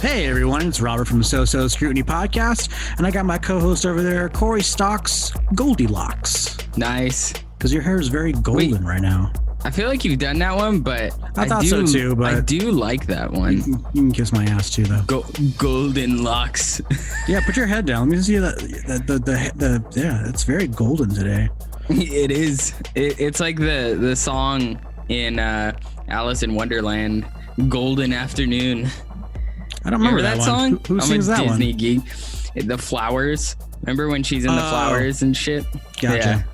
Hey everyone, it's Robert from the So So Scrutiny Podcast, and I got my co-host over there, Corey Stocks Goldilocks. Nice. Because your hair is very golden right now. I feel like you've done that one, but I thought so do, too, but- I do like that one. You can kiss my ass too, though. Go, golden locks. Yeah, put your head down. Let me see that. The, the, the, the, yeah, it's very golden today. it is. It, it's like the the song in uh, Alice in Wonderland, "Golden Afternoon." I don't remember, Remember that, one. song? Who, who I'm sings a that Disney one? geek. The flowers. Remember when she's in the Oh. flowers and shit? Gotcha.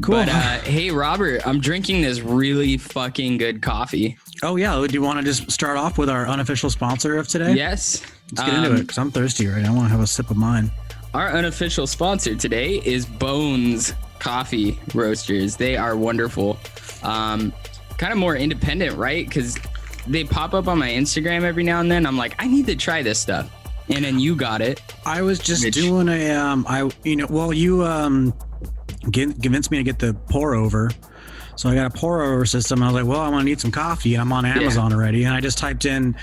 Cool. But uh, hey, Robert, I'm drinking this really fucking good coffee. oh yeah, do you want to just start off with our unofficial sponsor of today? Yes. Let's get into Um, it because I'm thirsty right now. I want to have a sip of mine. Our unofficial sponsor today is Bones Coffee Roasters. They are wonderful. Um, kind of more independent, right? Because they pop up on my Instagram every now and then. I'm like, I need to try this stuff. And then you got it. I was just Mitch. doing a um I you know well you um get, convinced me to get the pour over. So I got a pour over system. I was like, well, I'm gonna need some coffee. I'm on Amazon already, and I just typed in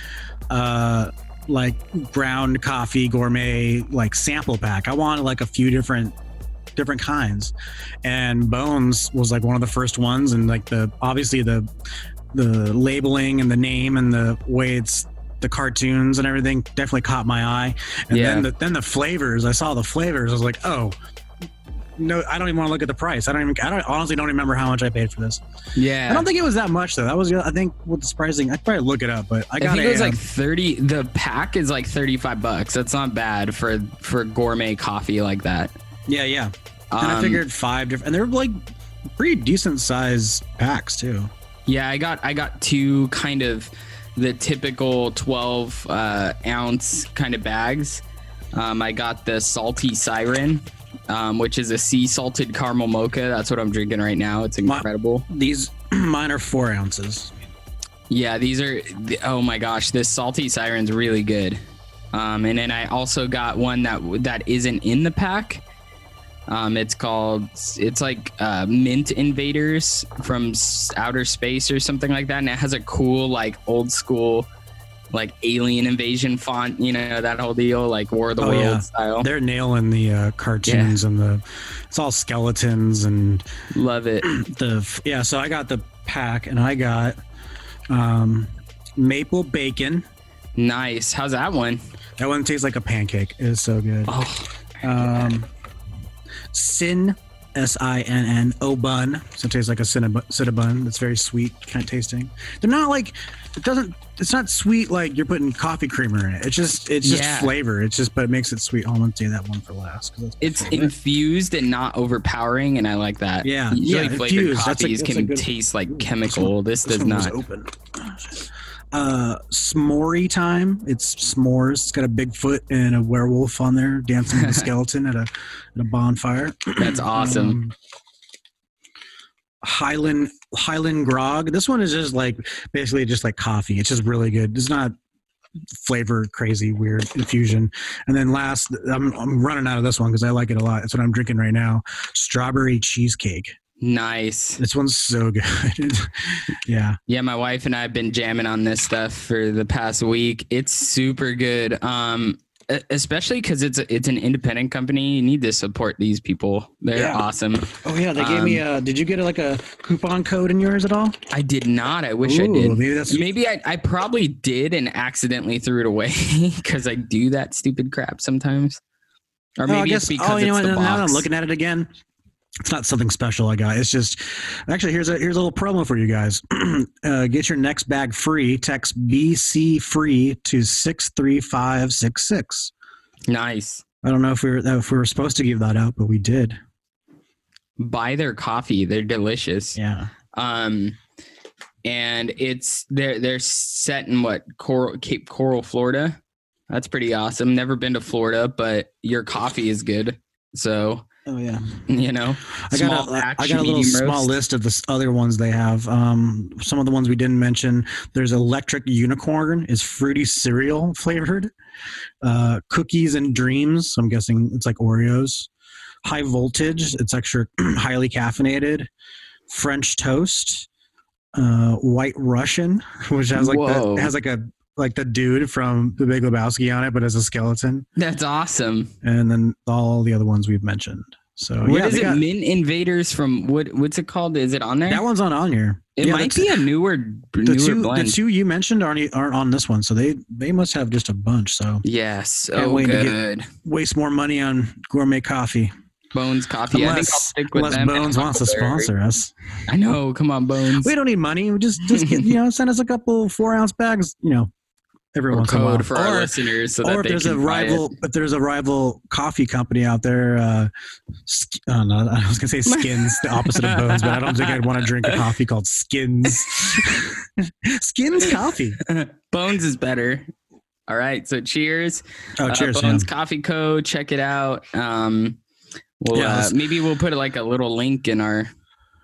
uh like ground coffee gourmet like sample pack. I wanted like a few different different kinds, and Bones was like one of the first ones, and like the obviously the the labeling and the name and the way it's the cartoons and everything definitely caught my eye. And Yeah. then the then the flavors, I saw the flavors. I was like, oh, no, I don't even want to look at the price. I don't even. I don't honestly don't remember how much I paid for this. Yeah. I don't think it was that much though. That was I think what's surprising. I probably look it up, but I I got think it was like um, 30 the pack is like 35 bucks. That's not bad for for gourmet coffee like that. yeah, yeah. And I Um, figured five different, and they're like pretty decent size packs too. Yeah, I got I got two kind of the typical 12 uh, ounce kind of bags. Um, I got the salty siren, um, which is a sea salted caramel mocha. That's what I'm drinking right now. It's My- incredible. These mine are four ounces. Yeah, these are. Oh my gosh, this salty siren's really good. Um, and then I also got one that that isn't in the pack. Um, it's called. It's like uh, Mint Invaders from outer space or something like that, and it has a cool like old school, like alien invasion font. You know that whole deal, like War of the Oh, Worlds yeah. style. They're nailing the uh, cartoons and the. It's all skeletons and Love it. the yeah. So I got the pack, and I got um, maple bacon. nice. How's that one? That one tastes like a pancake. It is so good. Oh, Um, Sin, S I N N O bun. So it tastes like a cinnabon. cinnabon. It's very sweet, kind of tasting. They're not like it doesn't. It's not sweet like you're putting coffee creamer in it. It's just it's just Yeah. flavor. It's just but it makes it sweet. Oh, Hold on, do that one for last. that's it's infused and not overpowering, and I like that. Yeah, yeah, flavored infused. That's coffees that's a can taste like chemical. This This does one not. open. Oh. Uh, s'more time. It's s'mores. It's got a Bigfoot and a werewolf on there dancing with a skeleton at a at a bonfire. That's awesome. Um, Highland Highland Grog. This one is just like basically just like coffee. It's just really good. It's not flavor crazy weird infusion. And then last, I'm I'm running out of this one because I like it a lot. That's what I'm drinking right now. Strawberry cheesecake. Nice. This one's so good. yeah. Yeah, my wife and I have been jamming on this stuff for the past week. It's super good. Um, especially because it's a, it's an independent company. You need to support these people. They're Yeah. awesome. Oh yeah, they gave me a. Did you get like a coupon code in yours at all? I did not. I wish I did. Maybe that's Maybe I, I probably did and accidentally threw it away because I do that stupid crap sometimes. Or Oh, maybe I guess, it's because oh, you know it's what? the Now that box. I'm looking at it again, it's not something special I got. It's just actually here's a here's a little promo for you guys. uh, get your next bag free. Text BC free to six three five six six. nice. I don't know if we were if we were supposed to give that out, but we did. Buy their coffee. They're delicious. Yeah. um and it's they're they're set in what coral cape coral florida that's pretty awesome never been to florida but your coffee is good so Oh yeah. you know I got a, batch, I got a little small roast. list of the other ones they have. Um, some of the ones we didn't mention. There's electric unicorn is fruity cereal flavored. Uh, cookies and dreams. I'm guessing it's like Oreos. High voltage. It's extra highly caffeinated. French toast. Uh, White Russian, which has like the, has like a like the dude from The Big Lebowski on it, but as a skeleton, That's awesome. and then all the other ones we've mentioned. So What yeah, is it? got- Mint Invaders from what? What's it called? Is it on there? that one's on on here. it Yeah, might be a newer, the newer two the two you mentioned aren't aren't on this one, so they they must have just a bunch. So yes. Oh, wait to get- good. waste more money on gourmet coffee. Bones Coffee. I think I'll unless stick with unless. Bones wants to sponsor us. I know. Come on, Bones. We don't need money. We just just get, you know send us a couple four ounce bags. You know, every or once in a while. for our listeners so or that if there's a can buy it. rival, if there's a rival coffee company out there, uh, no, I was gonna say Skins, the opposite of Bones, but I don't think I'd want to drink a coffee called Skins. Skins coffee. Bones is better. All right. So cheers. Oh, Uh, cheers, Bones Sam. Coffee Co. Check it out. Um, we'll Yeah, uh, maybe we'll put like a little link in our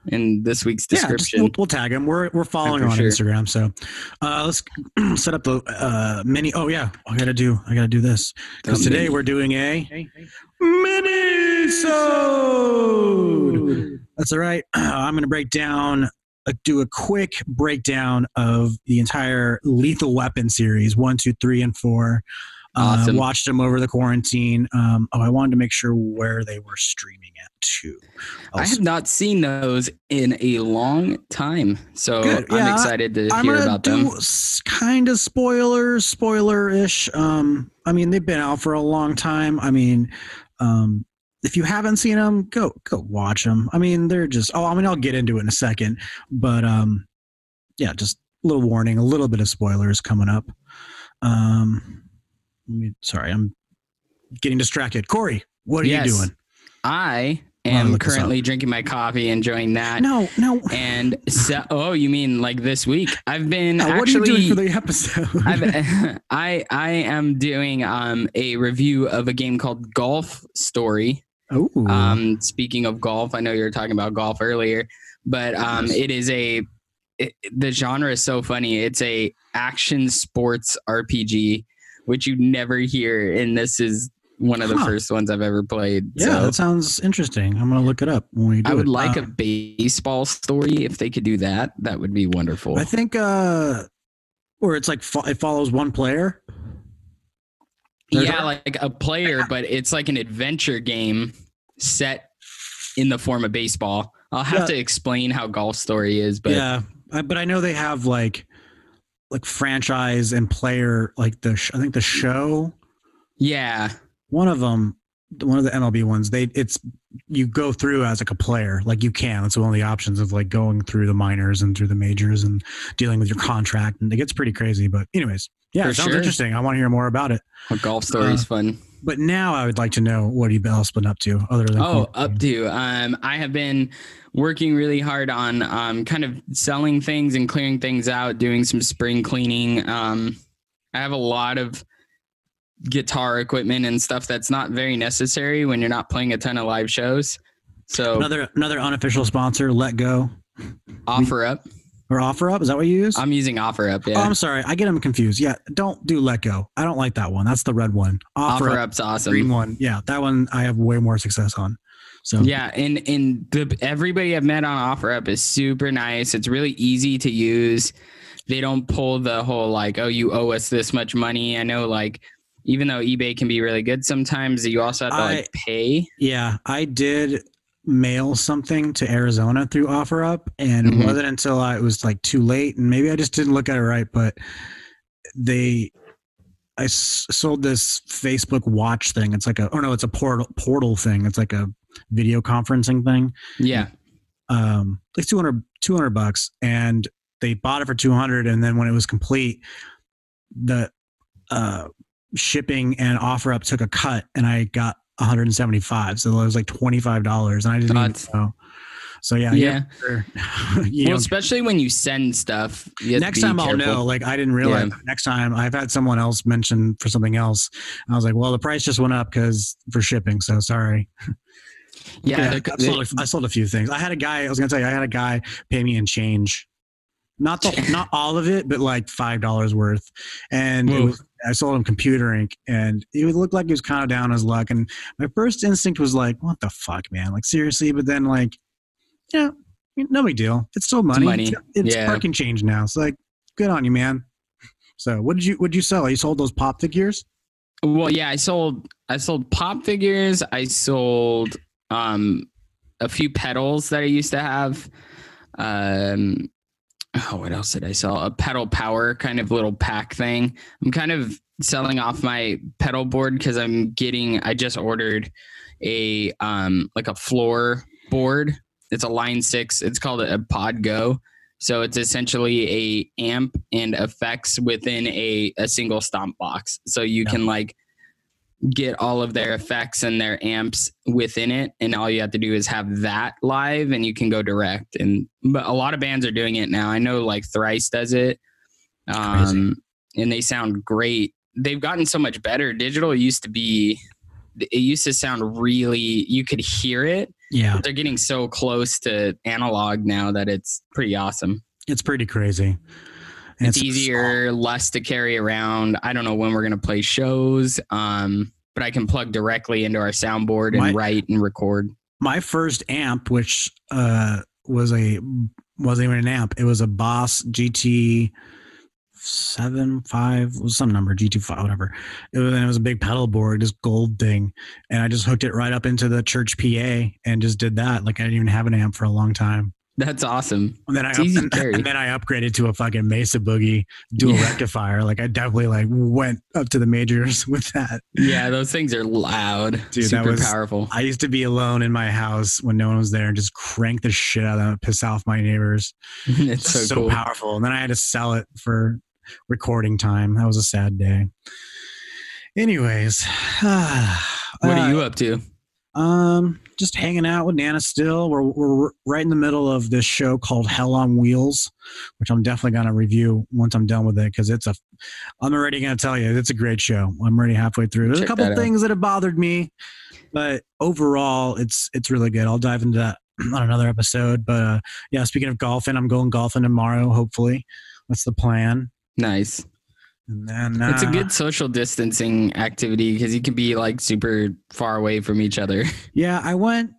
in this week's Yeah, just, description. we'll, we'll tag him. We're we're following for her on sure. Instagram. So uh, let's set up the uh, mini. Oh yeah, I gotta do. I gotta do this because today mini. we're doing a mini so That's all right. I'm gonna break down. Uh, do a quick breakdown of the entire Lethal Weapon series one, two, three, and four. Uh, watched them over the quarantine. Um, oh, I wanted to make sure where they were streaming at too. I have not seen those in a long time, so Good. I'm Yeah, excited to I'm hear about them. kind of spoilers, spoiler-ish. Um, I mean, they've been out for a long time. I mean, um, if you haven't seen them, go go watch them. I mean, they're just. Oh, I mean, I'll get into it in a second, but um, yeah, just a little warning, a little bit of spoilers coming up. Um, me, sorry, I'm getting distracted. Corey, what are Yes. you doing? I am currently drinking my coffee, enjoying that. No, no. And so, oh, you mean like this week? I've been Uh, actually. what are you doing for the episode? I've, I I am doing um a review of a game called Golf Story. oh, Um, speaking of golf, I know you were talking about golf earlier, but um, it is a it, the genre is so funny. It's a action sports RPG, which you never hear, and this is one of the Huh. first ones I've ever played. yeah, so that sounds interesting. I'm gonna look it up when we do I would it. like Uh, a baseball story if they could do that. That would be wonderful. I think uh where it's like fo- it follows one player. There's yeah, a- like a player, but it's like an adventure game set in the form of baseball. I'll have Yeah. to explain how Golf Story is, but yeah, I, but I know they have like like franchise and player like the sh- I think the show. Yeah, one of them one of the MLB ones they it's you go through as like a player. Like you can. That's one of the options of like going through the minors and through the majors and dealing with your contract and it gets pretty crazy but anyways. Yeah For it sounds sure. interesting. I want to hear more about it. A Golf Story is Uh, fun. But now I would like to know what you've you else been up to other than Oh, up to um, I have been working really hard on um, kind of selling things and clearing things out, doing some spring cleaning. Um, I have a lot of guitar equipment and stuff that's not very necessary when you're not playing a ton of live shows. So another another unofficial sponsor letgo offer up. Or OfferUp is that what you use I'm using OfferUp. Oh, I'm sorry. I get them confused. Yeah, don't do letgo. I don't like that one. That's the red one. Offer, offer up, up's awesome. green one. Yeah, that one I have way more success on. So Yeah, and and the everybody I've met on OfferUp is super nice. It's really easy to use. They don't pull the whole like, oh, you owe us this much money. I know, like, even though eBay can be really good sometimes, you also have to like pay. yeah, I did mail something to Arizona through OfferUp, and Mhm. it wasn't until I, it was like too late, and maybe I just didn't look at it right, but they. I s- sold this Facebook Watch thing. It's like a, oh no, it's a portal portal thing. It's like a video conferencing thing. Yeah, um like 200 200 bucks and they bought it for 200 and then when it was complete the uh shipping and OfferUp took a cut and i got 175 so it was like $25 and i didn't That's- even know so yeah yeah. you well, know, especially when you send stuff. next time i'll know like i didn't realize Yeah. next time i've had someone else mention for something else i was like well the price just went up because for shipping so sorry Yeah, Yeah, I, sold a, I sold a few things. I had a guy. I was gonna tell you. I had a guy pay me in change, not the, not all of it, but like five dollars worth. And it was, I sold him computer ink, and he would look like he was kind of down his luck. And my first instinct was like, "What the fuck, man? Like seriously?" But then like, yeah, no big deal. It's still money. money. It's, it's Yeah. parking change now. It's like, good on you, man. So what did you what did you sell? You sold those pop figures? Well, yeah, I sold I sold pop figures. I sold um a few pedals that I used to have. Um oh, what else did I sell? A pedal power kind of little pack thing. I'm kind of selling off my pedal board because I'm getting I just ordered a um like a floor board. It's a line six. It's called a Pod Go. So it's essentially a amp and effects within a, a single stomp box. So you Yeah. can like get all of their effects and their amps within it and all you have to do is have that live and you can go direct. And but a lot of bands are doing it now. I know like thrice does it. Um and they sound great. They've gotten so much better. Digital used to be it used to sound really you could hear it. Yeah, they're getting so close to analog now that it's pretty awesome. It's pretty crazy. And it's easier, less to carry around. I don't know when we're gonna play shows, um, but I can plug directly into our soundboard and My- write and record. My first amp, which uh, was a wasn't even an amp, it was a Boss GT seven five was some number GT five whatever. It was, it was a big pedal board, this gold thing, and I just hooked it right up into the church PA and just did that. Like I didn't even have an amp for a long time. That's awesome. And then I to and, and then I upgraded to a fucking Mesa Boogie dual Yeah. rectifier. Like I definitely like went up to the majors with that. Yeah, those things are loud, Dude, that super was- powerful. I used to be alone in my house when no one was there and just crank the shit out of them, piss off my neighbors. it's so, so cool. powerful. And then I had to sell it for recording time. That was a sad day. Anyways, What are you up to? Um, just hanging out with Nana still. We're we're right in the middle of this show called Hell on Wheels, which I'm definitely gonna review once I'm done with it because it's a. I'm already gonna tell you it's a great show. I'm already halfway through. There's Check a couple that out. things that have bothered me, but overall, it's it's really good. I'll dive into that on another episode. But uh, yeah, speaking of golfing, I'm going golfing tomorrow. Hopefully, that's the plan. Nice. And then uh, It's a good social distancing activity because you can be like super far away from each other. Yeah, I went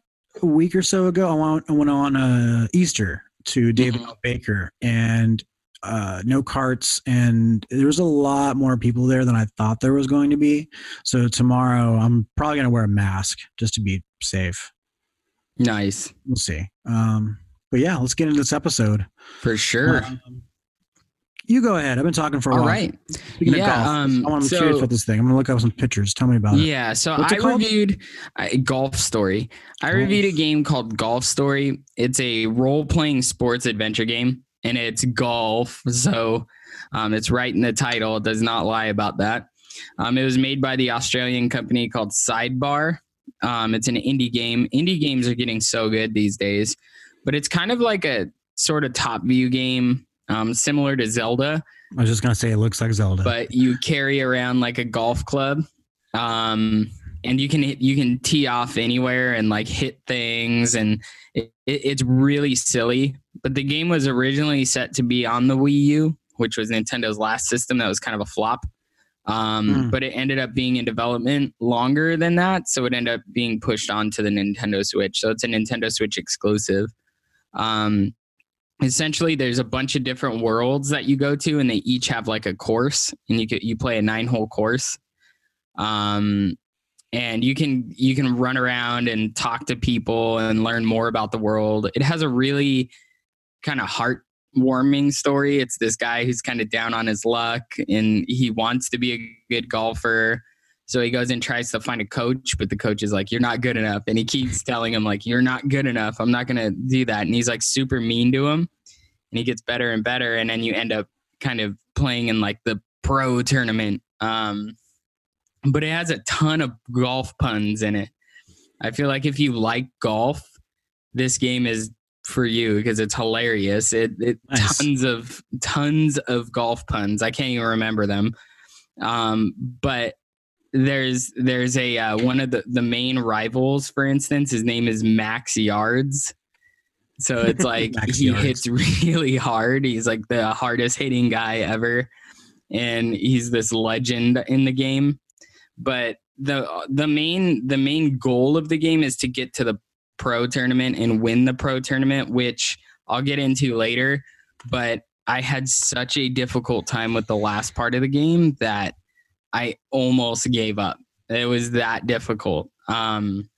a week or so ago. I went, I went on uh, Easter to David Mhm. Baker and uh, no carts, and there was a lot more people there than I thought there was going to be. So tomorrow, I'm probably going to wear a mask just to be safe. Nice. We'll see. Um, but yeah, let's get into this episode. For sure. Um, you go ahead. I've been talking for a All while. right. Speaking Yeah, of golf, um, I want to so- curious about this thing. I'm going to look up some pictures. Tell me about it. Yeah, so What's I reviewed a Golf Story. I reviewed a game called Golf Story. It's a role-playing sports adventure game, and it's golf. So um, it's right in the title. It does not lie about that. Um, it was made by the Australian company called Sidebar. Um, it's an indie game. Indie games are getting so good these days, but it's kind of like a sort of top view game, um, similar to Zelda I was just going to say it looks like Zelda. but you carry around like a golf club um and you can you can tee off anywhere and like hit things and it, it, it's really silly but the game was originally set to be on the wii u which was nintendo's last system that was kind of a flop um, Hmm. but it ended up being in development longer than that so it ended up being pushed onto the nintendo switch so it's a nintendo switch exclusive um, essentially there's a bunch of different worlds that you go to and they each have like a course and you could you play a nine hole course. Um and you can you can run around and talk to people and learn more about the world. It has a really kind of heartwarming story. It's this guy who's kind of down on his luck and he wants to be a good golfer so he goes and tries to find a coach but the coach is like you're not good enough. And he keeps telling him like you're not good enough. I'm not going to do that. And he's like super mean to him. And he gets better and better. And then you end up kind of playing in like the pro tournament. Um but it has a ton of golf puns in it. I feel like if you like golf this game is for you because it's hilarious. It, it Nice. tons of tons of golf puns. I can't even remember them. Um but there's there's a uh, one of the the main rivals for instance his name is max yards. So it's like he Yards. hits really hard. He's like the hardest hitting guy ever. And he's this legend in the game. But the the main the main goal of the game is to get to the pro tournament and win the pro tournament which I'll get into later. But I had such a difficult time with the last part of the game that I almost gave up. It was that difficult. Um,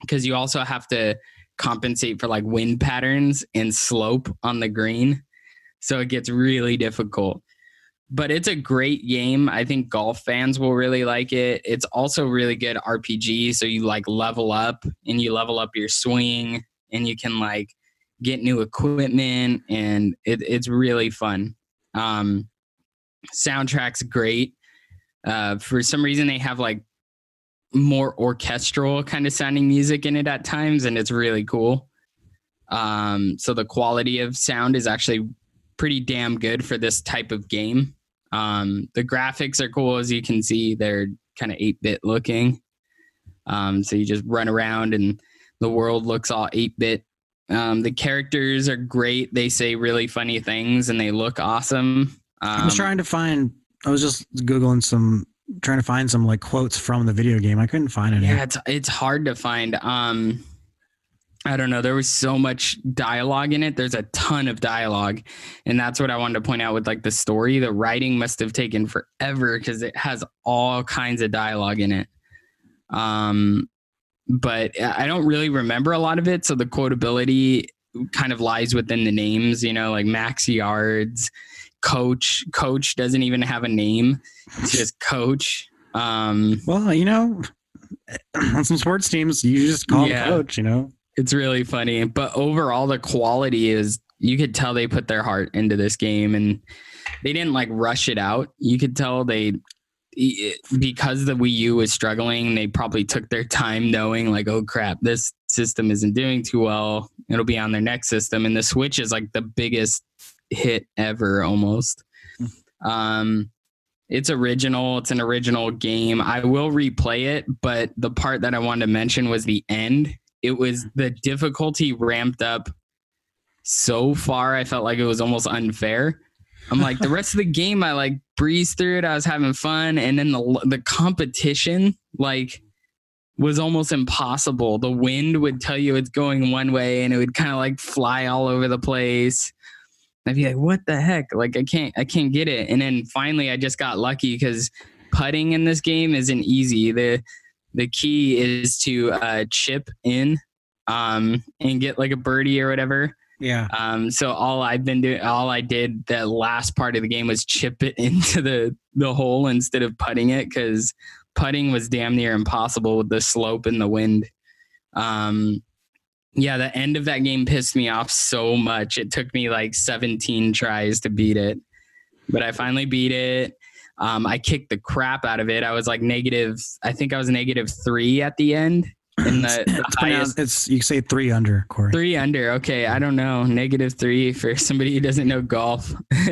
because you also have to compensate for like wind patterns and slope on the green. So it gets really difficult. But it's a great game. I think golf fans will really like it. It's also really good RPG. So you like level up and you level up your swing and you can like get new equipment and it, it's really fun. Um, soundtrack's great. Uh, for some reason, they have like more orchestral kind of sounding music in it at times, and it's really cool. Um, so the quality of sound is actually pretty damn good for this type of game. Um, the graphics are cool, as you can see. They're kind of 8 bit looking. Um, so you just run around and the world looks all 8 bit. Um, the characters are great. They say really funny things and they look awesome. I was Um, trying to find. I was just googling some, trying to find some like quotes from the video game. I couldn't find any. Yeah, it's it's hard to find. Um, I don't know. There was so much dialogue in it. There's a ton of dialogue, and that's what I wanted to point out with like the story. The writing must have taken forever because it has all kinds of dialogue in it. Um, but I don't really remember a lot of it, so the quotability kind of lies within the names. You know, like max yards, coach. Coach doesn't even have a name. It's just coach. Um, Well, you know, on some sports teams, you just call Yeah. him coach. You know. It's really funny, but overall the quality is you could tell they put their heart into this game and they didn't like rush it out. You could tell they because the Wii U was struggling, they probably took their time knowing like, oh crap, this system isn't doing too well. It'll be on their next system and the Switch is like the biggest hit ever almost. Um it's original. It's an original game. I will replay it, but the part that I wanted to mention was the end. It was the difficulty ramped up so far i felt like it was almost unfair. I'm like the rest of the game i like breezed through it. I was having fun. And then the the competition like was almost impossible. The wind would tell you it's going one way and it would kind of like fly all over the place i'd be like what the heck like i can't i can't get it and then finally i just got lucky because putting in this game isn't easy the the key is to uh, chip in um, and get like a birdie or whatever. Yeah. Um, so all I've been doing, all I did that last part of the game was chip it into the the hole instead of putting it because putting was damn near impossible with the slope and the wind. Um, yeah, the end of that game pissed me off so much. It took me like 17 tries to beat it, but I finally beat it. Um, I kicked the crap out of it. I was like negative. I think I was negative three at the end. In the, the it's, highest it's you say three under, Corey. three under. Okay, I don't know. Negative three for somebody who doesn't know golf.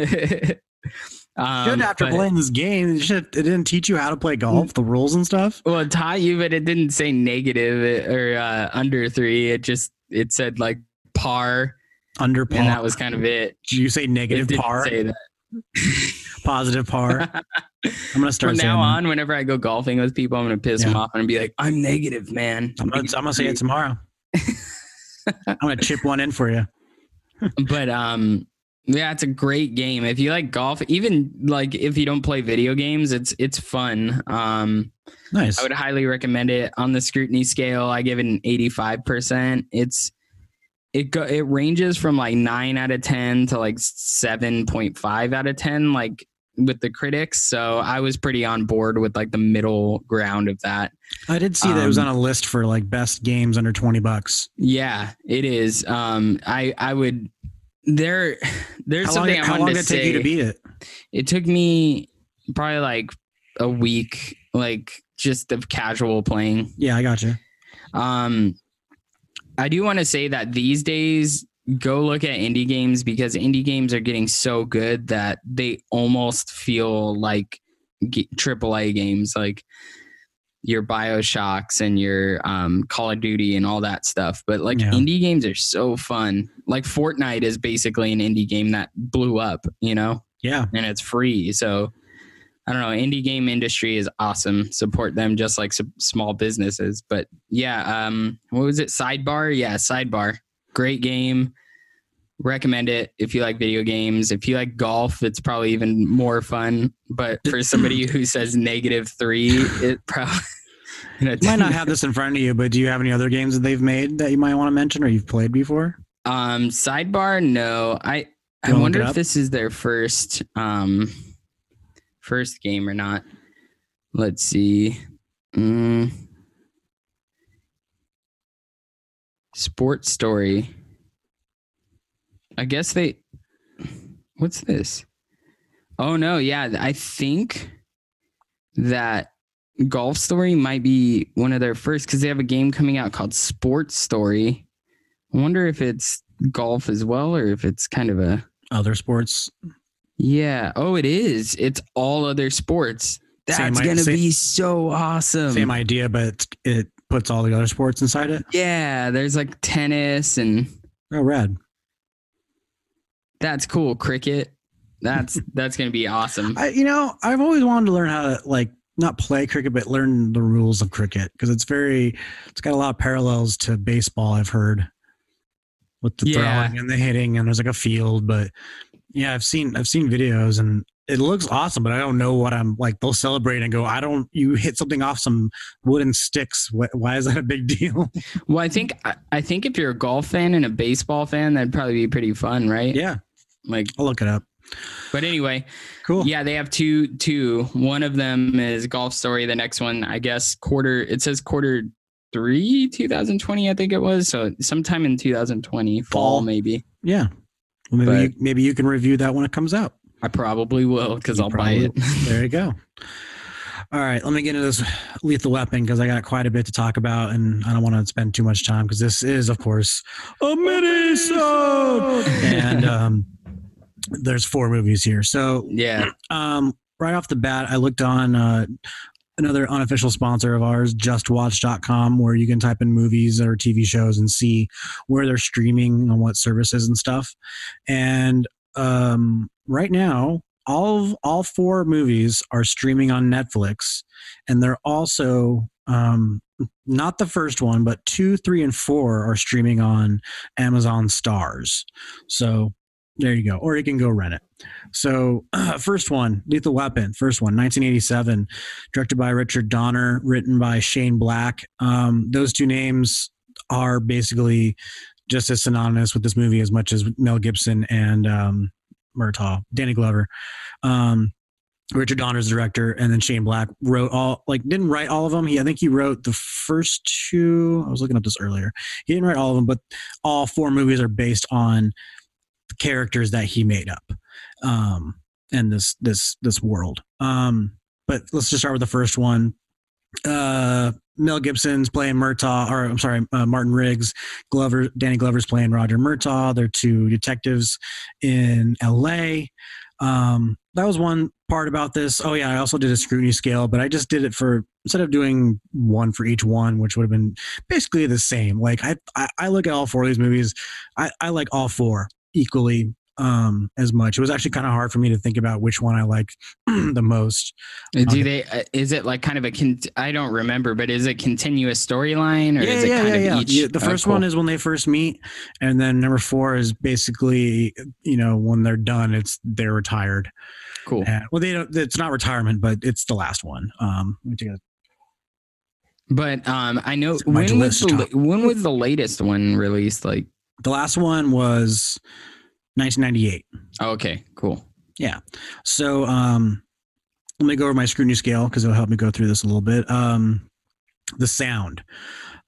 um, Good after but- playing this game, it, should, it didn't teach you how to play golf, the rules and stuff. Well, it taught you, but it didn't say negative or uh, under three. It just it said like par, Under par. and that was kind of it. Did you say negative didn't par, say that. positive par? I'm gonna start From now that. on, whenever I go golfing with people, I'm gonna piss them off and be like, "I'm negative, man." I'm gonna, I'm gonna say it tomorrow. I'm gonna chip one in for you. but um yeah it's a great game. If you like golf even like if you don't play video games it's it's fun. Um Nice. i would highly recommend it. On the scrutiny scale i give it an 85% it's it go it ranges from like 9 out of 10 to like 7.5 out of 10 like with the critics. So i was pretty on board with like the middle ground of that. I did see that it was um, on a list for like best games under 20 bucks. yeah it is. Um i i would there there's How long, something i how wanted long to did it say take you to beat it? it took me probably like a week like just of casual playing Yeah, I got you. um i do want to say that these days go look at indie games because indie games are getting so good that they almost feel like g- AAA games like your bioshocks and your um, call of duty and all that stuff but like Yeah. indie games are so fun like fortnite is basically an indie game that blew up you know Yeah. and it's free. So I don't know. Indie game industry is awesome. Support them just like small businesses. But yeah, um, what was it? Sidebar? Yeah, Sidebar. Great game. Recommend it if you like video games. If you like golf, it's probably even more fun. But for somebody who says negative three, it probably you might not have this in front of you, but do you have any other games that they've made that you might want to mention or you've played before? Um, sidebar, no. I I wonder if this is their first um first game or not. Let's see. Mm. Sports story. I guess they. What's this? Oh no, yeah, I think that Golf Story might be one of their first because they have a game coming out called Sports Story. I wonder if it's golf as well or if it's kind of a other sports. Yeah. Oh, it is. It's all other sports. That's same, gonna same, be so awesome. Same idea, but it puts all the other sports inside it. Yeah, there's like tennis and oh, red. That's cool. Cricket. That's that's gonna be awesome. I, you know, I've always wanted to learn how to like not play cricket, but learn the rules of cricket because it's very, it's got a lot of parallels to baseball. I've heard with the yeah. throwing and the hitting, and there's like a field. But yeah, I've seen I've seen videos and it looks awesome, but I don't know what I'm like. They'll celebrate and go, I don't. You hit something off some wooden sticks. Why is that a big deal? Well, I think I think if you're a golf fan and a baseball fan, that'd probably be pretty fun, right? Yeah, like I'll look it up. But anyway, cool. Yeah, they have two. Two. One of them is Golf Story. The next one, I guess, quarter. It says quarter three, 2020. I think it was. So sometime in 2020, fall, fall maybe. Yeah. Well, maybe but, you, maybe you can review that when it comes out. I probably will because I'll probably, buy it. there you go. All right, let me get into this lethal weapon because I got quite a bit to talk about, and I don't want to spend too much time because this is, of course, a mini and um, there's four movies here. So yeah, um, right off the bat, I looked on uh, another unofficial sponsor of ours, JustWatch.com, where you can type in movies or TV shows and see where they're streaming on what services and stuff. And um, right now, all of, all four movies are streaming on Netflix, and they're also um, not the first one, but two, three, and four are streaming on Amazon Starz. So there you go. Or you can go rent it. So, uh, first one, Lethal Weapon, first one, 1987, directed by Richard Donner, written by Shane Black. Um, those two names are basically just as synonymous with this movie as much as Mel Gibson and um, Murtaugh, Danny Glover. Um, Richard Donner's director, and then Shane Black wrote all like didn't write all of them. He I think he wrote the first two. I was looking up this earlier. He didn't write all of them, but all four movies are based on characters that he made up um and this this this world um but let's just start with the first one uh Mel Gibson's playing Murtaugh, or I'm sorry, uh, Martin Riggs. Glover, Danny Glover's playing Roger Murtaugh. They're two detectives in L.A. Um, that was one part about this. Oh yeah, I also did a scrutiny scale, but I just did it for instead of doing one for each one, which would have been basically the same. Like I, I, I look at all four of these movies. I, I like all four equally um, as much. It was actually kind of hard for me to think about which one I liked the most. Uh, do they? Uh, is it like kind of a? Con- I don't remember, but is it continuous storyline or yeah, is it yeah, kind yeah, of each? Yeah. The first oh, cool. one is when they first meet, and then number four is basically you know when they're done, it's they're retired. Cool. And, well, they don't. It's not retirement, but it's the last one. Um, let me take a but um, I know when was the when was the latest one released? Like the last one was 1998. okay, cool. Yeah. So um, let me go over my scrutiny scale because it'll help me go through this a little bit. Um, the sound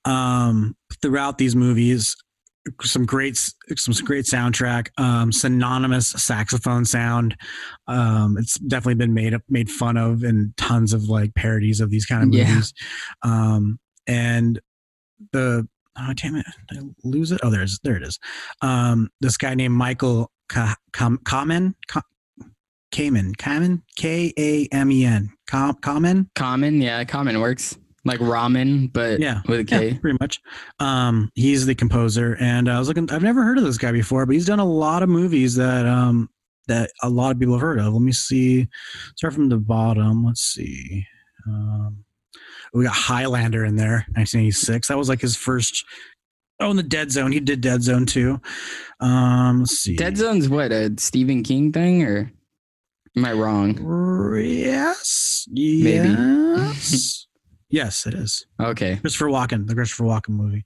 um, throughout these movies, some great some great soundtrack um, synonymous saxophone sound um, it's definitely been made up made fun of in tons of like parodies of these kind of movies yeah. um, and the oh damn it. Did I lose it? Oh there's there it is. Um this guy named michael Kamen? Kamen. Kamen? K A M E N. Kamen? Common yeah Common works. Like ramen but yeah. with a K. Yeah, pretty much. Um he's the composer and I was looking I've never heard of this guy before but he's done a lot of movies that um that a lot of people have heard of. Let me see. Start from the bottom. Let's see. Um we got Highlander in there, 1986. That was like his first Oh, in the Dead Zone, he did Dead Zone too. Um, let's see. Dead Zone's what a Stephen King thing, or am I wrong? Yes. Maybe. Yes. yes, it is. Okay. Christopher Walken, the Christopher Walken movie.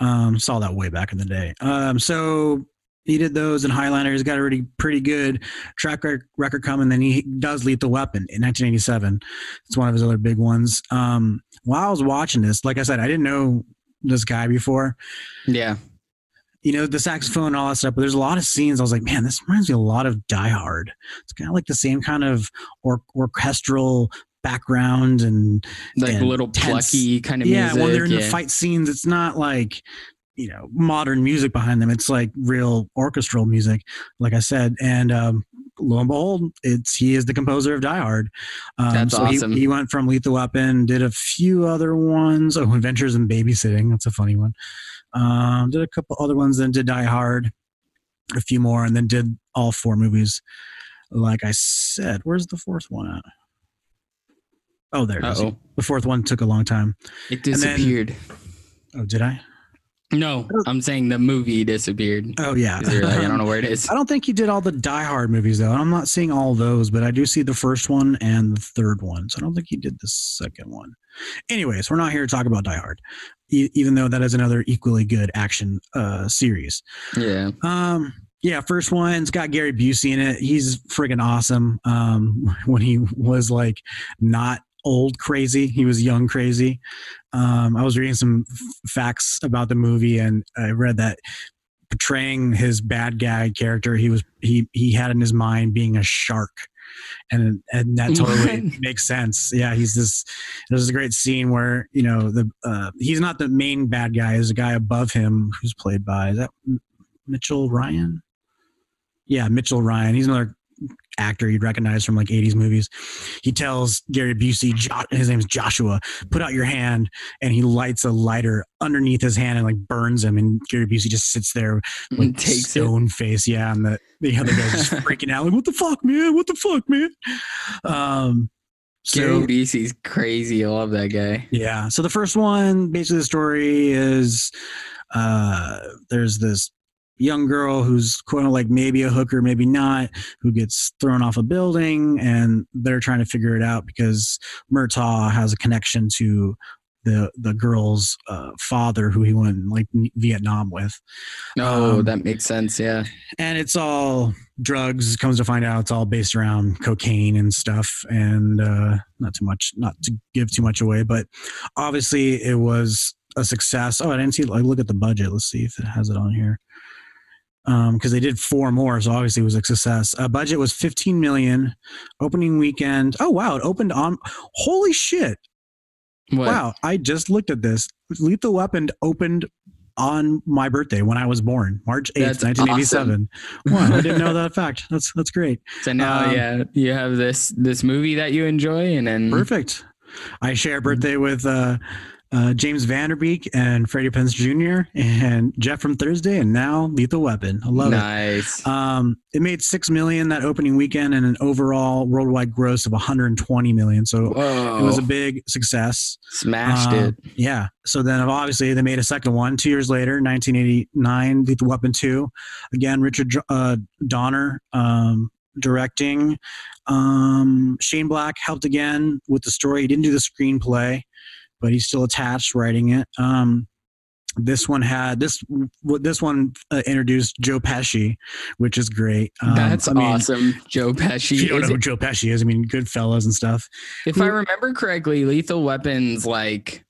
Um, saw that way back in the day. Um, so he did those in Highlander. He's got a really pretty good track record coming. Then he does Lethal Weapon in 1987. It's one of his other big ones. Um, while I was watching this, like I said, I didn't know this guy before. Yeah. You know, the saxophone and all that stuff, but there's a lot of scenes. I was like, man, this reminds me a lot of Die Hard. It's kind of like the same kind of or- orchestral background and Like and little tense. plucky kind of music. yeah, music. when they're in yeah. the fight scenes, it's not like you know modern music behind them. It's like real orchestral music, like I said. And um, lo and behold, it's he is the composer of Die Hard. Um, That's so he- awesome. He, went from Lethal Weapon, did a few other ones. Oh, Adventures in Babysitting. That's a funny one. Um, did a couple other ones, then did Die Hard, a few more, and then did all four movies. Like I said, where's the fourth one at? Oh, there it is. Uh-oh. The fourth one took a long time. It And then- disappeared. Oh, did I? No, I'm saying the movie disappeared. Oh yeah, like, I don't know where it is. I don't think he did all the Die Hard movies though. I'm not seeing all those, but I do see the first one and the third one. So I don't think he did the second one. Anyways, we're not here to talk about Die Hard, e- even though that is another equally good action uh, series. Yeah. Um, yeah, first one's got Gary Busey in it. He's friggin' awesome. Um, when he was like not old crazy, he was young crazy. Um, I was reading some f- facts about the movie, and I read that portraying his bad guy character, he was he he had in his mind being a shark. And and that totally makes sense. Yeah, he's this. There's a great scene where you know the uh, he's not the main bad guy. There's a guy above him who's played by is that Mitchell Ryan? Yeah, Mitchell Ryan. He's another actor you'd recognize from like 80s movies. He tells Gary Busey, jo- his name's Joshua, put out your hand, and he lights a lighter underneath his hand and like burns him. And Gary Busey just sits there like Takes it. stone face. Yeah, and the, the other guy's just freaking out like, "What the fuck, man? What the fuck, man?" Um, so Gary Busey's crazy. I love that guy. yeah. So the first one, basically, the story is uh, there's this young girl who's quote like maybe a hooker, maybe not, who gets thrown off a building, and they're trying to figure it out because Murtaugh has a connection to the the girl's uh, father, who he went like Vietnam with Oh, Um, that makes sense. Yeah. and it's all drugs comes to find out it's all based around cocaine and stuff and uh not too much not to give too much away but obviously it was a success oh i didn't see like look at the budget let's see if it has it on here um because they did four more so obviously it was a success uh, budget was 15 million opening weekend oh wow it opened on holy shit What? wow i just looked at this lethal weapon opened on my birthday when I was born, March 8th, That's 1987. Wow, I didn't know that fact. That's that's great. So now, Um, yeah, you have this this movie that you enjoy, and then Perfect. I share a birthday with uh, uh, James Van Der Beek and Freddie Prinze Jr. and Jeff from Thursday, and now Lethal Weapon. I love nice. it. Um, it made six million that opening weekend, and an overall worldwide gross of 120 million. So Whoa! it was a big success. smashed Um, it. Yeah. So then obviously they made a second one two years later, 1989, Lethal Weapon 2. Again, Richard uh, Donner um, directing. Um, Shane Black helped again with the story. He didn't do the screenplay, but he's still attached writing it. Um, this one had this. This one uh, introduced Joe Pesci, which is great. Um, That's I mean, awesome. Joe Pesci. You don't Is know who Joe Pesci is, I mean, Goodfellas and stuff. if I remember correctly, Lethal Weapons like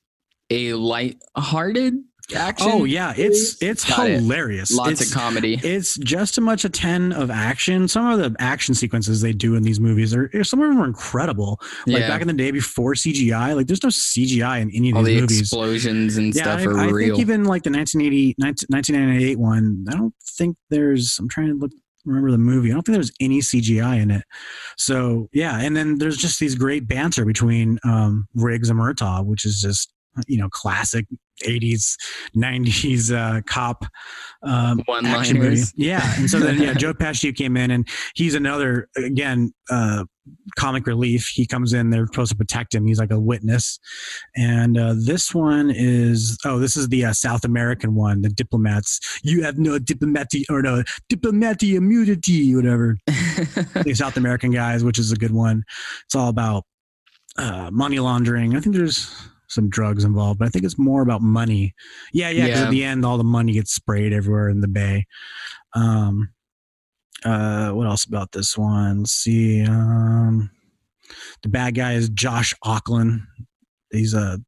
a light-hearted action. Oh yeah, it's movie? it's Got it. hilarious. lots It's- of comedy. it's just as much a 10 of action some of the action sequences they do in these movies are some of them are incredible like yeah, back in the day before cgi like there's no cgi in any of all these the movies explosions and yeah stuff I, are I real. think even like the 1980 19, 1998 one i don't think there's i'm trying to look remember the movie i don't think there's any cgi in it so yeah and then there's just these great banter between um riggs and murtaugh which is just you know classic 80s 90s uh, cop um, One action movie. Yeah, and so then yeah, Joe Pesci came in, and he's another again uh, comic relief. He comes in, they're supposed to protect him. He's like a witness, and uh, this one is oh, this is the uh, South American one, the diplomats. You have no diplomati or no diplomati immunity, whatever. the South American guys, which is a good one. It's all about uh, money laundering. I think there's some drugs involved, but I think it's more about money. Yeah, yeah. Because Yeah. at the end, all the money gets sprayed everywhere in the bay. Um, uh, what else about this one? Let's see. Um, the bad guy is Joss Ackland. He's a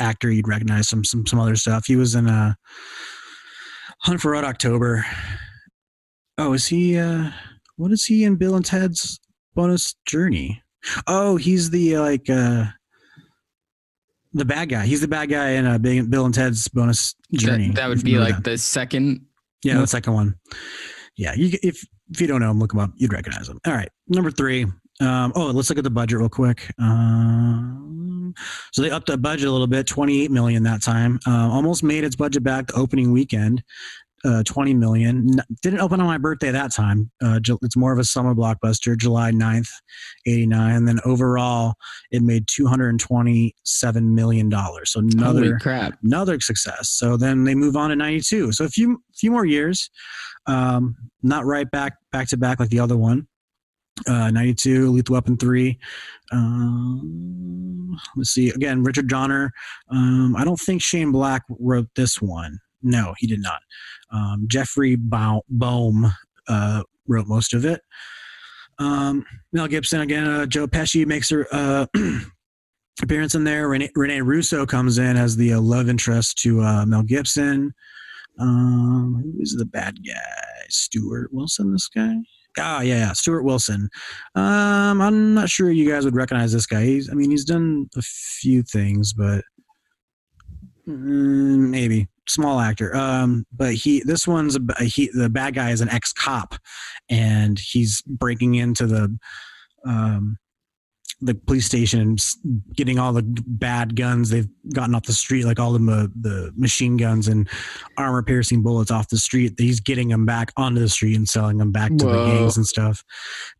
actor you'd recognize some some some other stuff. He was in a Hunt for Red October. Oh, is he? uh What is he in Bill and Ted's Bogus Journey? Oh, he's the uh, like uh the bad guy. He's the bad guy in uh, Big- Bill and Ted's Bogus Journey. that, that would be like that. the second. yeah, the second one. Yeah, you, if if you don't know him, look him up. You'd recognize him. All right, number three. Um, oh, let's look at the budget real quick. Um, so they upped the budget a little bit, twenty eight million that time. Uh, almost made its budget back the opening weekend. Uh, 20 million N- didn't open on my birthday that time uh, it's more of a summer blockbuster july 9th 89 and then overall it made 227 million dollars so another another success. So then they move on to 92. So a few few more years, um, not right back back to back like the other one. Uh, 92, Lethal Weapon 3. Um, let's see. Again, Richard Donner. Um, I don't think Shane Black wrote this one. No, he did not. Um, Jeffrey Boam uh, wrote most of it. Um, Mel Gibson again. Uh, Joe Pesci makes her uh, appearance in there. Rene, Rene Russo comes in as the uh, love interest to uh, Mel Gibson. Um, who is the bad guy? Stuart Wilson. This guy. Ah, yeah, yeah, Stuart Wilson. Um, I'm not sure you guys would recognize this guy. He's, I mean, he's done a few things, but mm, maybe small actor. Um, but he, this one's a, he, the bad guy is an ex cop, and he's breaking into the, um, the police station and getting all the bad guns they've gotten off the street, like all the ma- the machine guns and armor piercing bullets off the street. He's getting them back onto the street and selling them back to the gangs and stuff.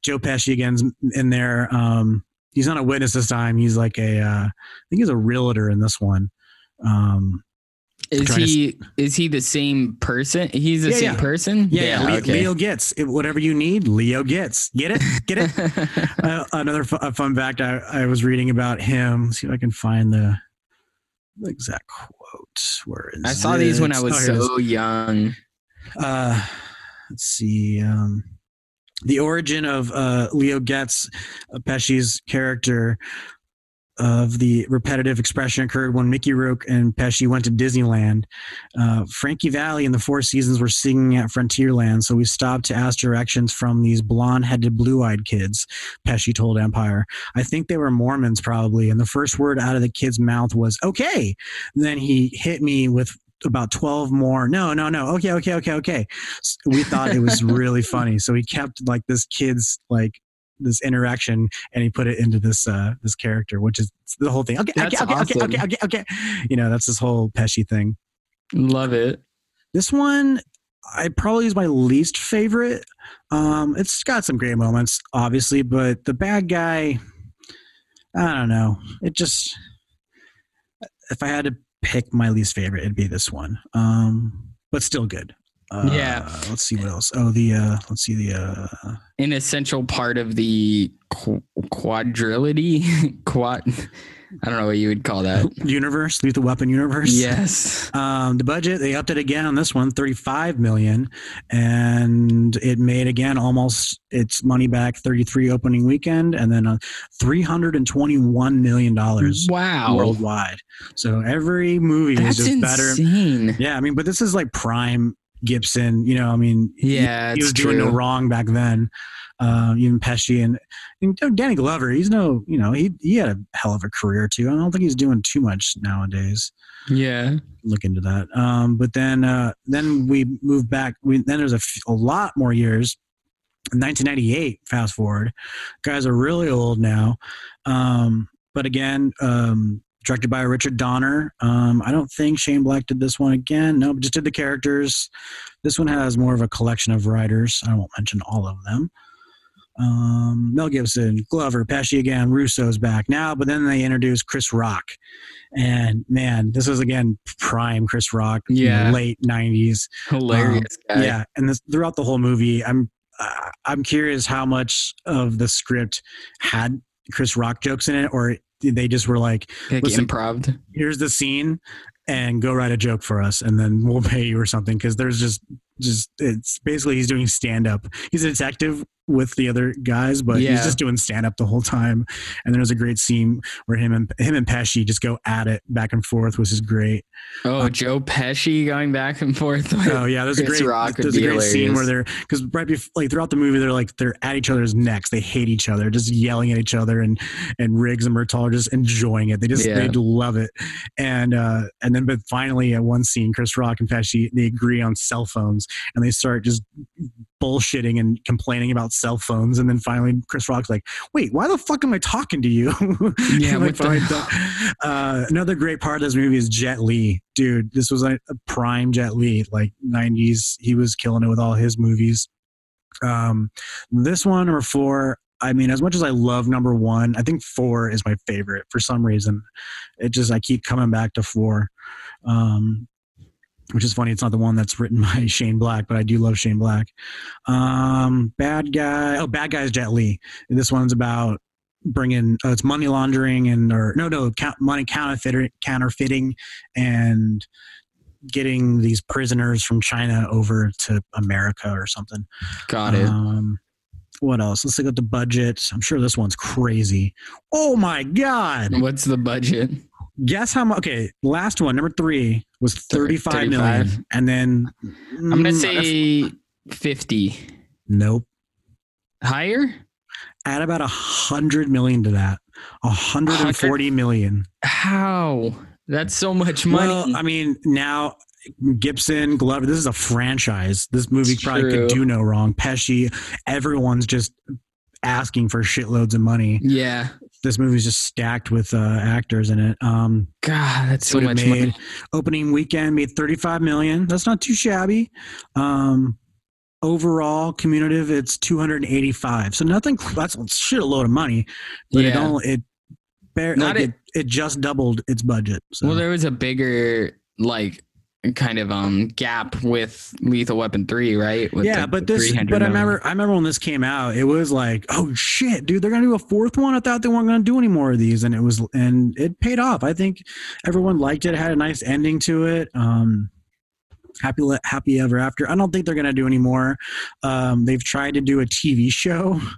Joe Pesci again's in there. Um, he's not a witness this time. He's like a, uh, I think he's a realtor in this one. Um, Is trying to he is he the same person? He's the Yeah, same yeah. person. yeah, yeah, Le- okay. Leo gets it, whatever you need. Leo gets get it, get it. uh, another fu- fun fact I, I was reading about him. Let's see if I can find the, the exact quote. Where is I saw these when? I was Oh, here it is. so young. Uh, let's see. Um, the origin of uh, Leo Getz, uh, Pesci's character, of the repetitive expression occurred when Mickey Rourke and Pesci went to Disneyland. Uh, Frankie Valli and the Four Seasons were singing at Frontierland, so we stopped to ask directions from these blonde-headed, blue-eyed kids. Pesci told Empire. I think they were Mormons, probably. And the first word out of the kid's mouth was "Okay." then he hit me with about 12 more no no no okay okay okay okay we thought it was really funny so he kept like this kid's like this interaction and he put it into this uh this character which is the whole thing. Okay okay, okay, okay okay okay okay. You know that's this whole pesci thing. Love it. this one i probably is my least favorite. Um it's got some great moments obviously but the bad guy i don't know. It just if i had to pick my least favorite it'd be this one. Um but still good uh, Yeah. let's see what else oh the uh let's see the uh An essential part of the qu- quadrility. Quad. I don't know what you would call that. universe lethal weapon universe yes. Um, the budget they upped it again on this one, 35 million, and it made again almost its money back 33 opening weekend, and then uh, 321 million dollars Wow. worldwide. So every movie That's is just better. Yeah, I mean, but this is like prime Gibson. You know, I mean, Yeah, he, it's was doing no wrong back then. Uh, even Pesci and, and Danny Glover, he's no, you know, he he had a hell of a career too. I don't think he's doing too much nowadays Yeah. look into that. Um, but then uh, then we move back. We then there's a, f- a lot more years. 1998. Fast forward, guys are really old now. Um, but again, um, directed by Richard Donner. Um, I don't think Shane Black did this one again. No, just did the characters. This one has more of a collection of writers. I won't mention all of them. Um, Mel Gibson, Glover, Pesci again, Russo's back now, but then they introduced Chris Rock, and man, this was again prime Chris Rock, Yeah. late '90s. Hilarious guy. Yeah, and this, throughout the whole movie, I'm uh, I'm curious how much of the script had Chris Rock jokes in it, or they just were like, Like Listen- improv. "Here's the scene, and go write a joke for us, and then we'll pay you or something." Because there's just just it's basically he's doing stand up. He's a detective with the other guys, but he's just doing stand up the whole time. And there's a great scene where him and him and Pesci just go at it back and forth, which is great. Oh, Joe Pesci going back and forth. Oh yeah, there's a great Rock there's a great scene where they're because right before like throughout the movie they're like they're at each other's necks. They hate each other, just yelling at each other, and and Riggs and Murtaugh are just enjoying it. They just Yeah. they love it, and uh and then but finally at one scene, Chris Rock and Pesci they agree on cell phones, and they start just bullshitting and complaining about cell phones, and then finally Chris Rock's like, "Wait, why the fuck am I talking to you?" Yeah, what the finally hell? done- uh, another great part of this movie is Jet Li, dude. This was like a prime Jet Li, like '90s. He was killing it with all his movies. Um, this one number four. I mean, as much as I love number one, I think four is my favorite for some reason. It just I keep coming back to four. Um, which is funny. It's not the one that's written by Shane Black, but I do love Shane Black. Um, bad guy. Oh, bad guy is Jet Li. This one's about bringing uh, it's money laundering and or no no count, money counterfeiting counterfeiting and getting these prisoners from China over to America or something. Got it. Um, what else? Let's look at the budget. I'm sure this one's crazy. Oh my god! What's the budget? Guess how much? Okay, last one, number three, was thirty-five million, 35. and then I'm gonna mm, say 50. nope. Higher? Add about a hundred million to that. A hundred and forty million. How? That's so much money. Well, I mean, now Gibson, Glover, this is a franchise. This movie It's probably true. could do no wrong. Pesci, everyone's just asking for shitloads of money. yeah. This movie's just stacked with uh, actors in it. Um, God, that's so much made. money. Opening weekend made 35 million. That's not too shabby. Um, overall, cumulative, it's 285. So nothing. That's a shitload of money, but it Yeah. only it. Bare, like it, it just doubled its budget. So. Well, there was a bigger like kind of um gap with Lethal Weapon 3, right? With yeah, the- but this, 300 but I remember, I remember when this came out, it was like, oh shit, dude, they're gonna do a fourth one. I thought they weren't gonna do any more of these, and it was, and it paid off. I think everyone liked it. it had a nice ending to it. Um, happy, happy ever after. I don't think they're gonna do any more. Um, they've tried to do a TV show.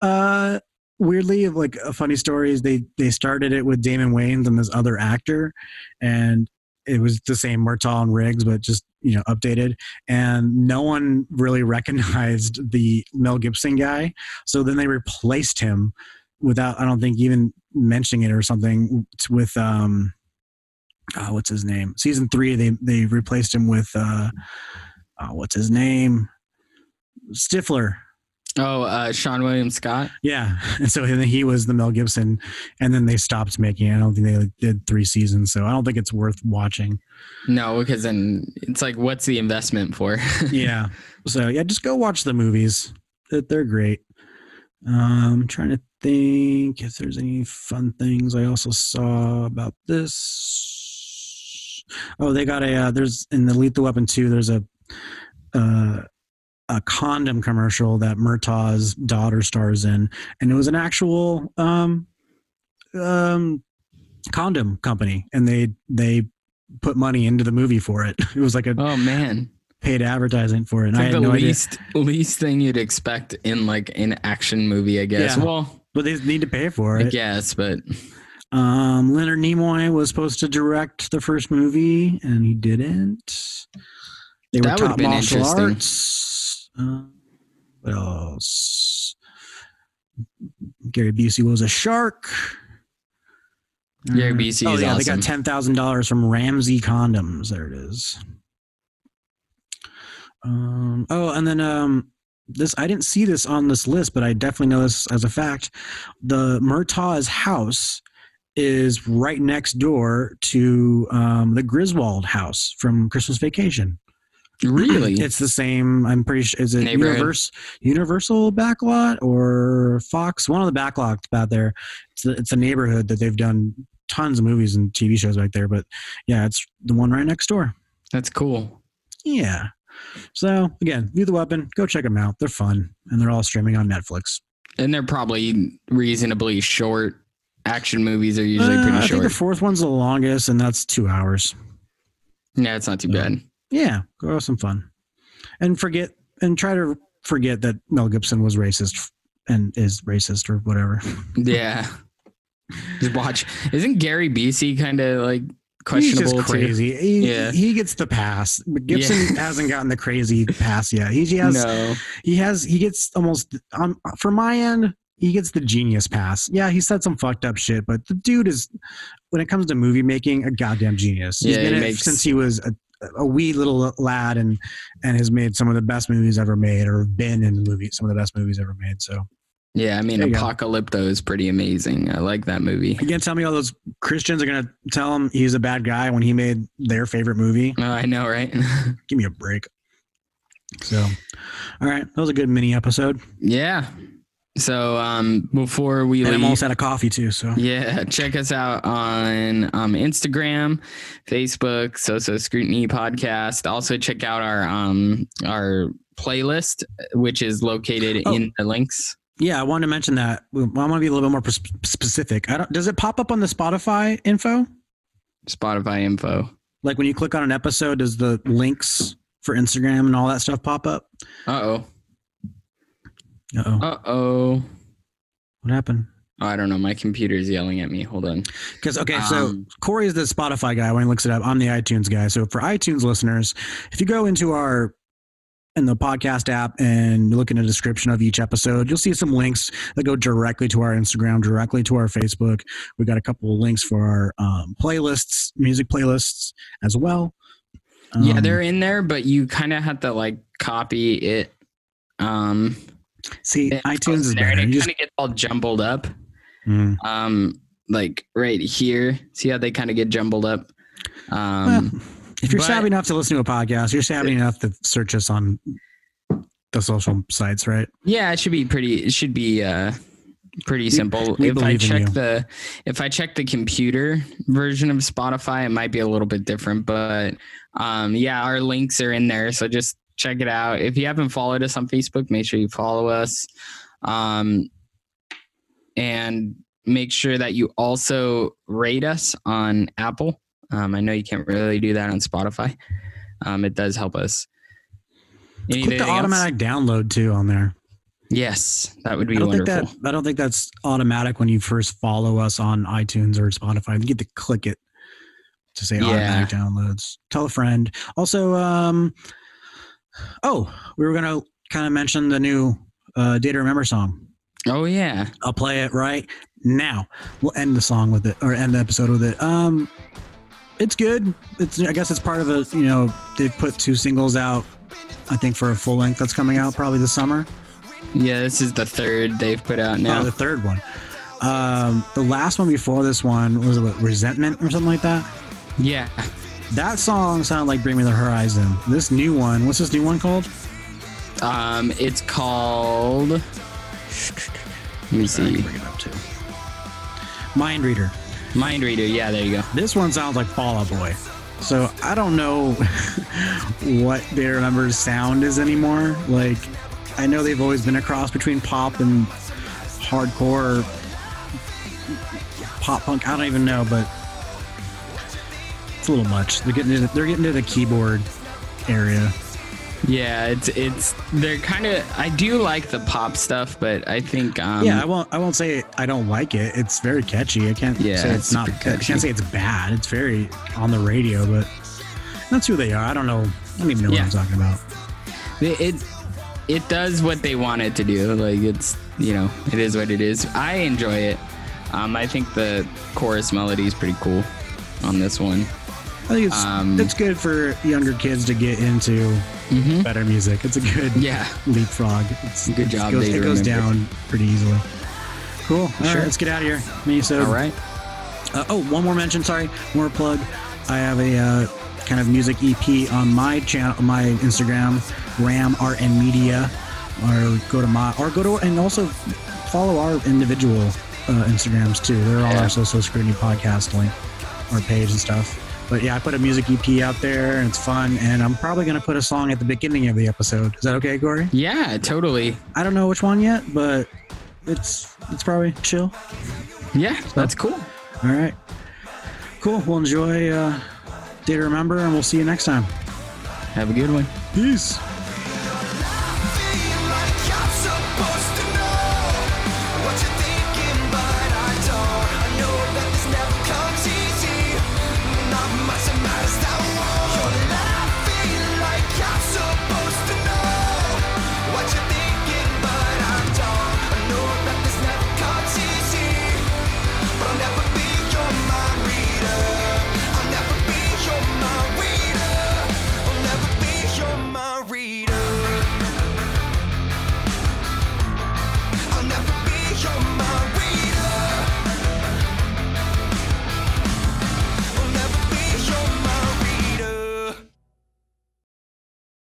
Uh, weirdly, like a funny story is they they started it with Damon Wayans and this other actor, and it was the same Murtaugh and Riggs, but just you know updated and no one really recognized the Mel Gibson guy. So then they replaced him without, I don't think, even mentioning it or something with, um, uh, what's his name? Season three, they, they replaced him with, uh, uh, what's his name? Stifler. Oh, uh Seann William Scott. Yeah. And so then he was the Mel Gibson and then they stopped making it. I don't think they did three seasons. So I don't think it's worth watching. No, because then it's like what's the investment for? yeah. So yeah, just go watch the movies. They're, they're great. Um, I'm trying to think if there's any fun things I also saw about this. Oh, they got a uh, there's in the Lethal Weapon two. There's a uh, a condom commercial that Murtaugh's daughter stars in, and it was an actual um um condom company, and they they put money into the movie for it. It was like a oh man. paid advertising for it. And It's I had the no idea. least least thing you'd expect in like an action movie, I guess. Yeah. Well, But they need to pay for it. I guess, but Um, Leonard Nimoy was supposed to direct the first movie, and he didn't. They were That top been martial interesting. arts. Uh, what else? Gary Busey was a shark. Gary Uh, Busey Oh yeah, they got ten thousand dollars from Ramses Condoms. There it is. Um, oh, and then um, this I didn't see this on this list, but I definitely know this as a fact. The Murtaugh's house is right next door to um, the Griswold house from Christmas Vacation. Really? It's the same. I'm pretty sure. Is it. Universe, Universal backlot or Fox? One of the backlots out there. It's a, it's a neighborhood that they've done tons of movies and TV shows back there. But yeah, it's the one right next door. That's cool. Yeah. So again, View the Weapon. Go check them out. They're fun and they're all streaming on Netflix. And they're probably reasonably short. Action movies are usually Uh, pretty I think the fourth one's the longest, and that's two hours. Yeah, it's not too Yeah. bad. Yeah, go have some fun, and forget and try to forget that Mel Gibson was racist and is racist or whatever. Yeah. Just watch. Isn't Gary Busey kind of like questionable He's just crazy. He, Yeah. he gets the pass. But Gibson hasn't gotten the crazy pass yet. He, he has. no. He has. He gets almost. Um, from my end, he gets the genius pass. Yeah, he said some fucked up shit, but the dude is, when it comes to movie making, a goddamn genius. He's Yeah, been he makes- since he was a, a wee little lad, and and has made some of the best movies ever made, or been in the movie some of the best movies ever made. So Yeah, I mean, you go. Apocalypto is pretty amazing. I like that movie. you can't tell me all those Christians are gonna tell him he's a bad guy when he made their favorite movie. Oh, I know, right? Give me a break. So, all right, that was a good mini episode, yeah. So, um, before we and I'm leave, almost out of coffee too. So yeah, check us out on um, Instagram, Facebook, So So Scrutiny Podcast. Also, check out our um our playlist, which is located Oh. in the links. Yeah, I wanted to mention that. I want to be a little bit more specific. I don't. Does it pop up on the Spotify info? Spotify info. Like when you click on an episode, does the links for Instagram and all that stuff pop up? Uh oh. Uh oh. Uh oh. What happened? Oh, I don't know. My computer's yelling at me. Hold on. Because okay, so Um, Corey's the Spotify guy. When he looks it up, I'm the iTunes guy. So for iTunes listeners, if you go into our in the podcast app and look in the description of each episode, you'll see some links that go directly to our Instagram, directly to our Facebook. We've got a couple of links for our um, playlists, music playlists as well. yeah, Um, they're in there, but you kind of have to like copy it. Um, see and iTunes is it there, and better. it You kind of gets all jumbled up. Mm. Um, like right here. See how they kind of get jumbled up. Um, Well, if you're but- savvy enough to listen to a podcast, you're savvy enough to search us on the social sites, right? yeah, it should be pretty. It should be uh pretty simple. we if I check the if I check the computer version of Spotify, it might be a little bit different. But um, yeah, our links are in there, so just check it out. If you haven't followed us on Facebook, make sure you follow us. Um, and make sure that you also rate us on Apple. Um, I know you can't really do that on Spotify. Um, it does help us. Click the else? automatic download too on there. Yes, that would be I don't wonderful. think that I don't think that's automatic when you first follow us on iTunes or Spotify. You get to click it to say Yeah. automatic downloads. Tell a friend. Also, um, oh, we were gonna kind of mention the new uh, Day to Remember song. oh yeah, I'll play it right now. We'll end the song with it or end the episode with it. Um, it's good. It's I guess it's part of a you know they've put two singles out. I think for a full length that's coming out probably this summer. yeah. This is the third they've put out now. Oh, the third one. Um, the last one before this one was what, Resentment or something like that. yeah, That song sounded like Bring Me the Horizon. This new one, what's this new one called? um, it's called. Let me see. bring it up too. Mind Reader. Mind Reader. Yeah, there you go. This one sounds like Fall Out Boy. So I don't know what their numbers sound is anymore. Like, I know they've always been a cross between pop and hardcore, pop punk. I don't even know, but it's a little much. They're getting into, they're getting to the keyboard area. Yeah, it's it's they're kind of. I do like the pop stuff, but I think um, yeah, I won't. I won't say I don't like it. It's very catchy. I can't Yeah, say it's, it's not. super I can't say it's bad. It's very on the radio, but that's who they are. I don't know. I don't even know Yeah. what I'm talking about. it, it it does what they want it to do. Like it's you know it is what it is. I enjoy it. Um, I think the chorus melody is pretty cool on this one. I think it's Um, it's good for younger kids to get into Mm-hmm. better music. It's a good Yeah, leapfrog. It's, Good it job, Goes, it goes down pretty easily. Cool. All right, Sure. let's get out of here. Me, so all right. Uh, oh, one more mention. Sorry, more plug. I have a uh, kind of music EP on my channel, my Instagram, Ram Art and Media, or go to my or go to and also follow our individual uh, Instagrams too. They're all Yeah. our social scrutiny podcast link our page and stuff. But yeah, I put a music EP out there and it's fun. And I'm probably going to put a song at the beginning of the episode. Is that okay, Corey? Yeah, totally. I don't know which one yet, but it's it's probably chill. Yeah, that's cool. All right. Cool. We'll enjoy uh, Day to Remember and we'll see you next time. Have a good one. Peace.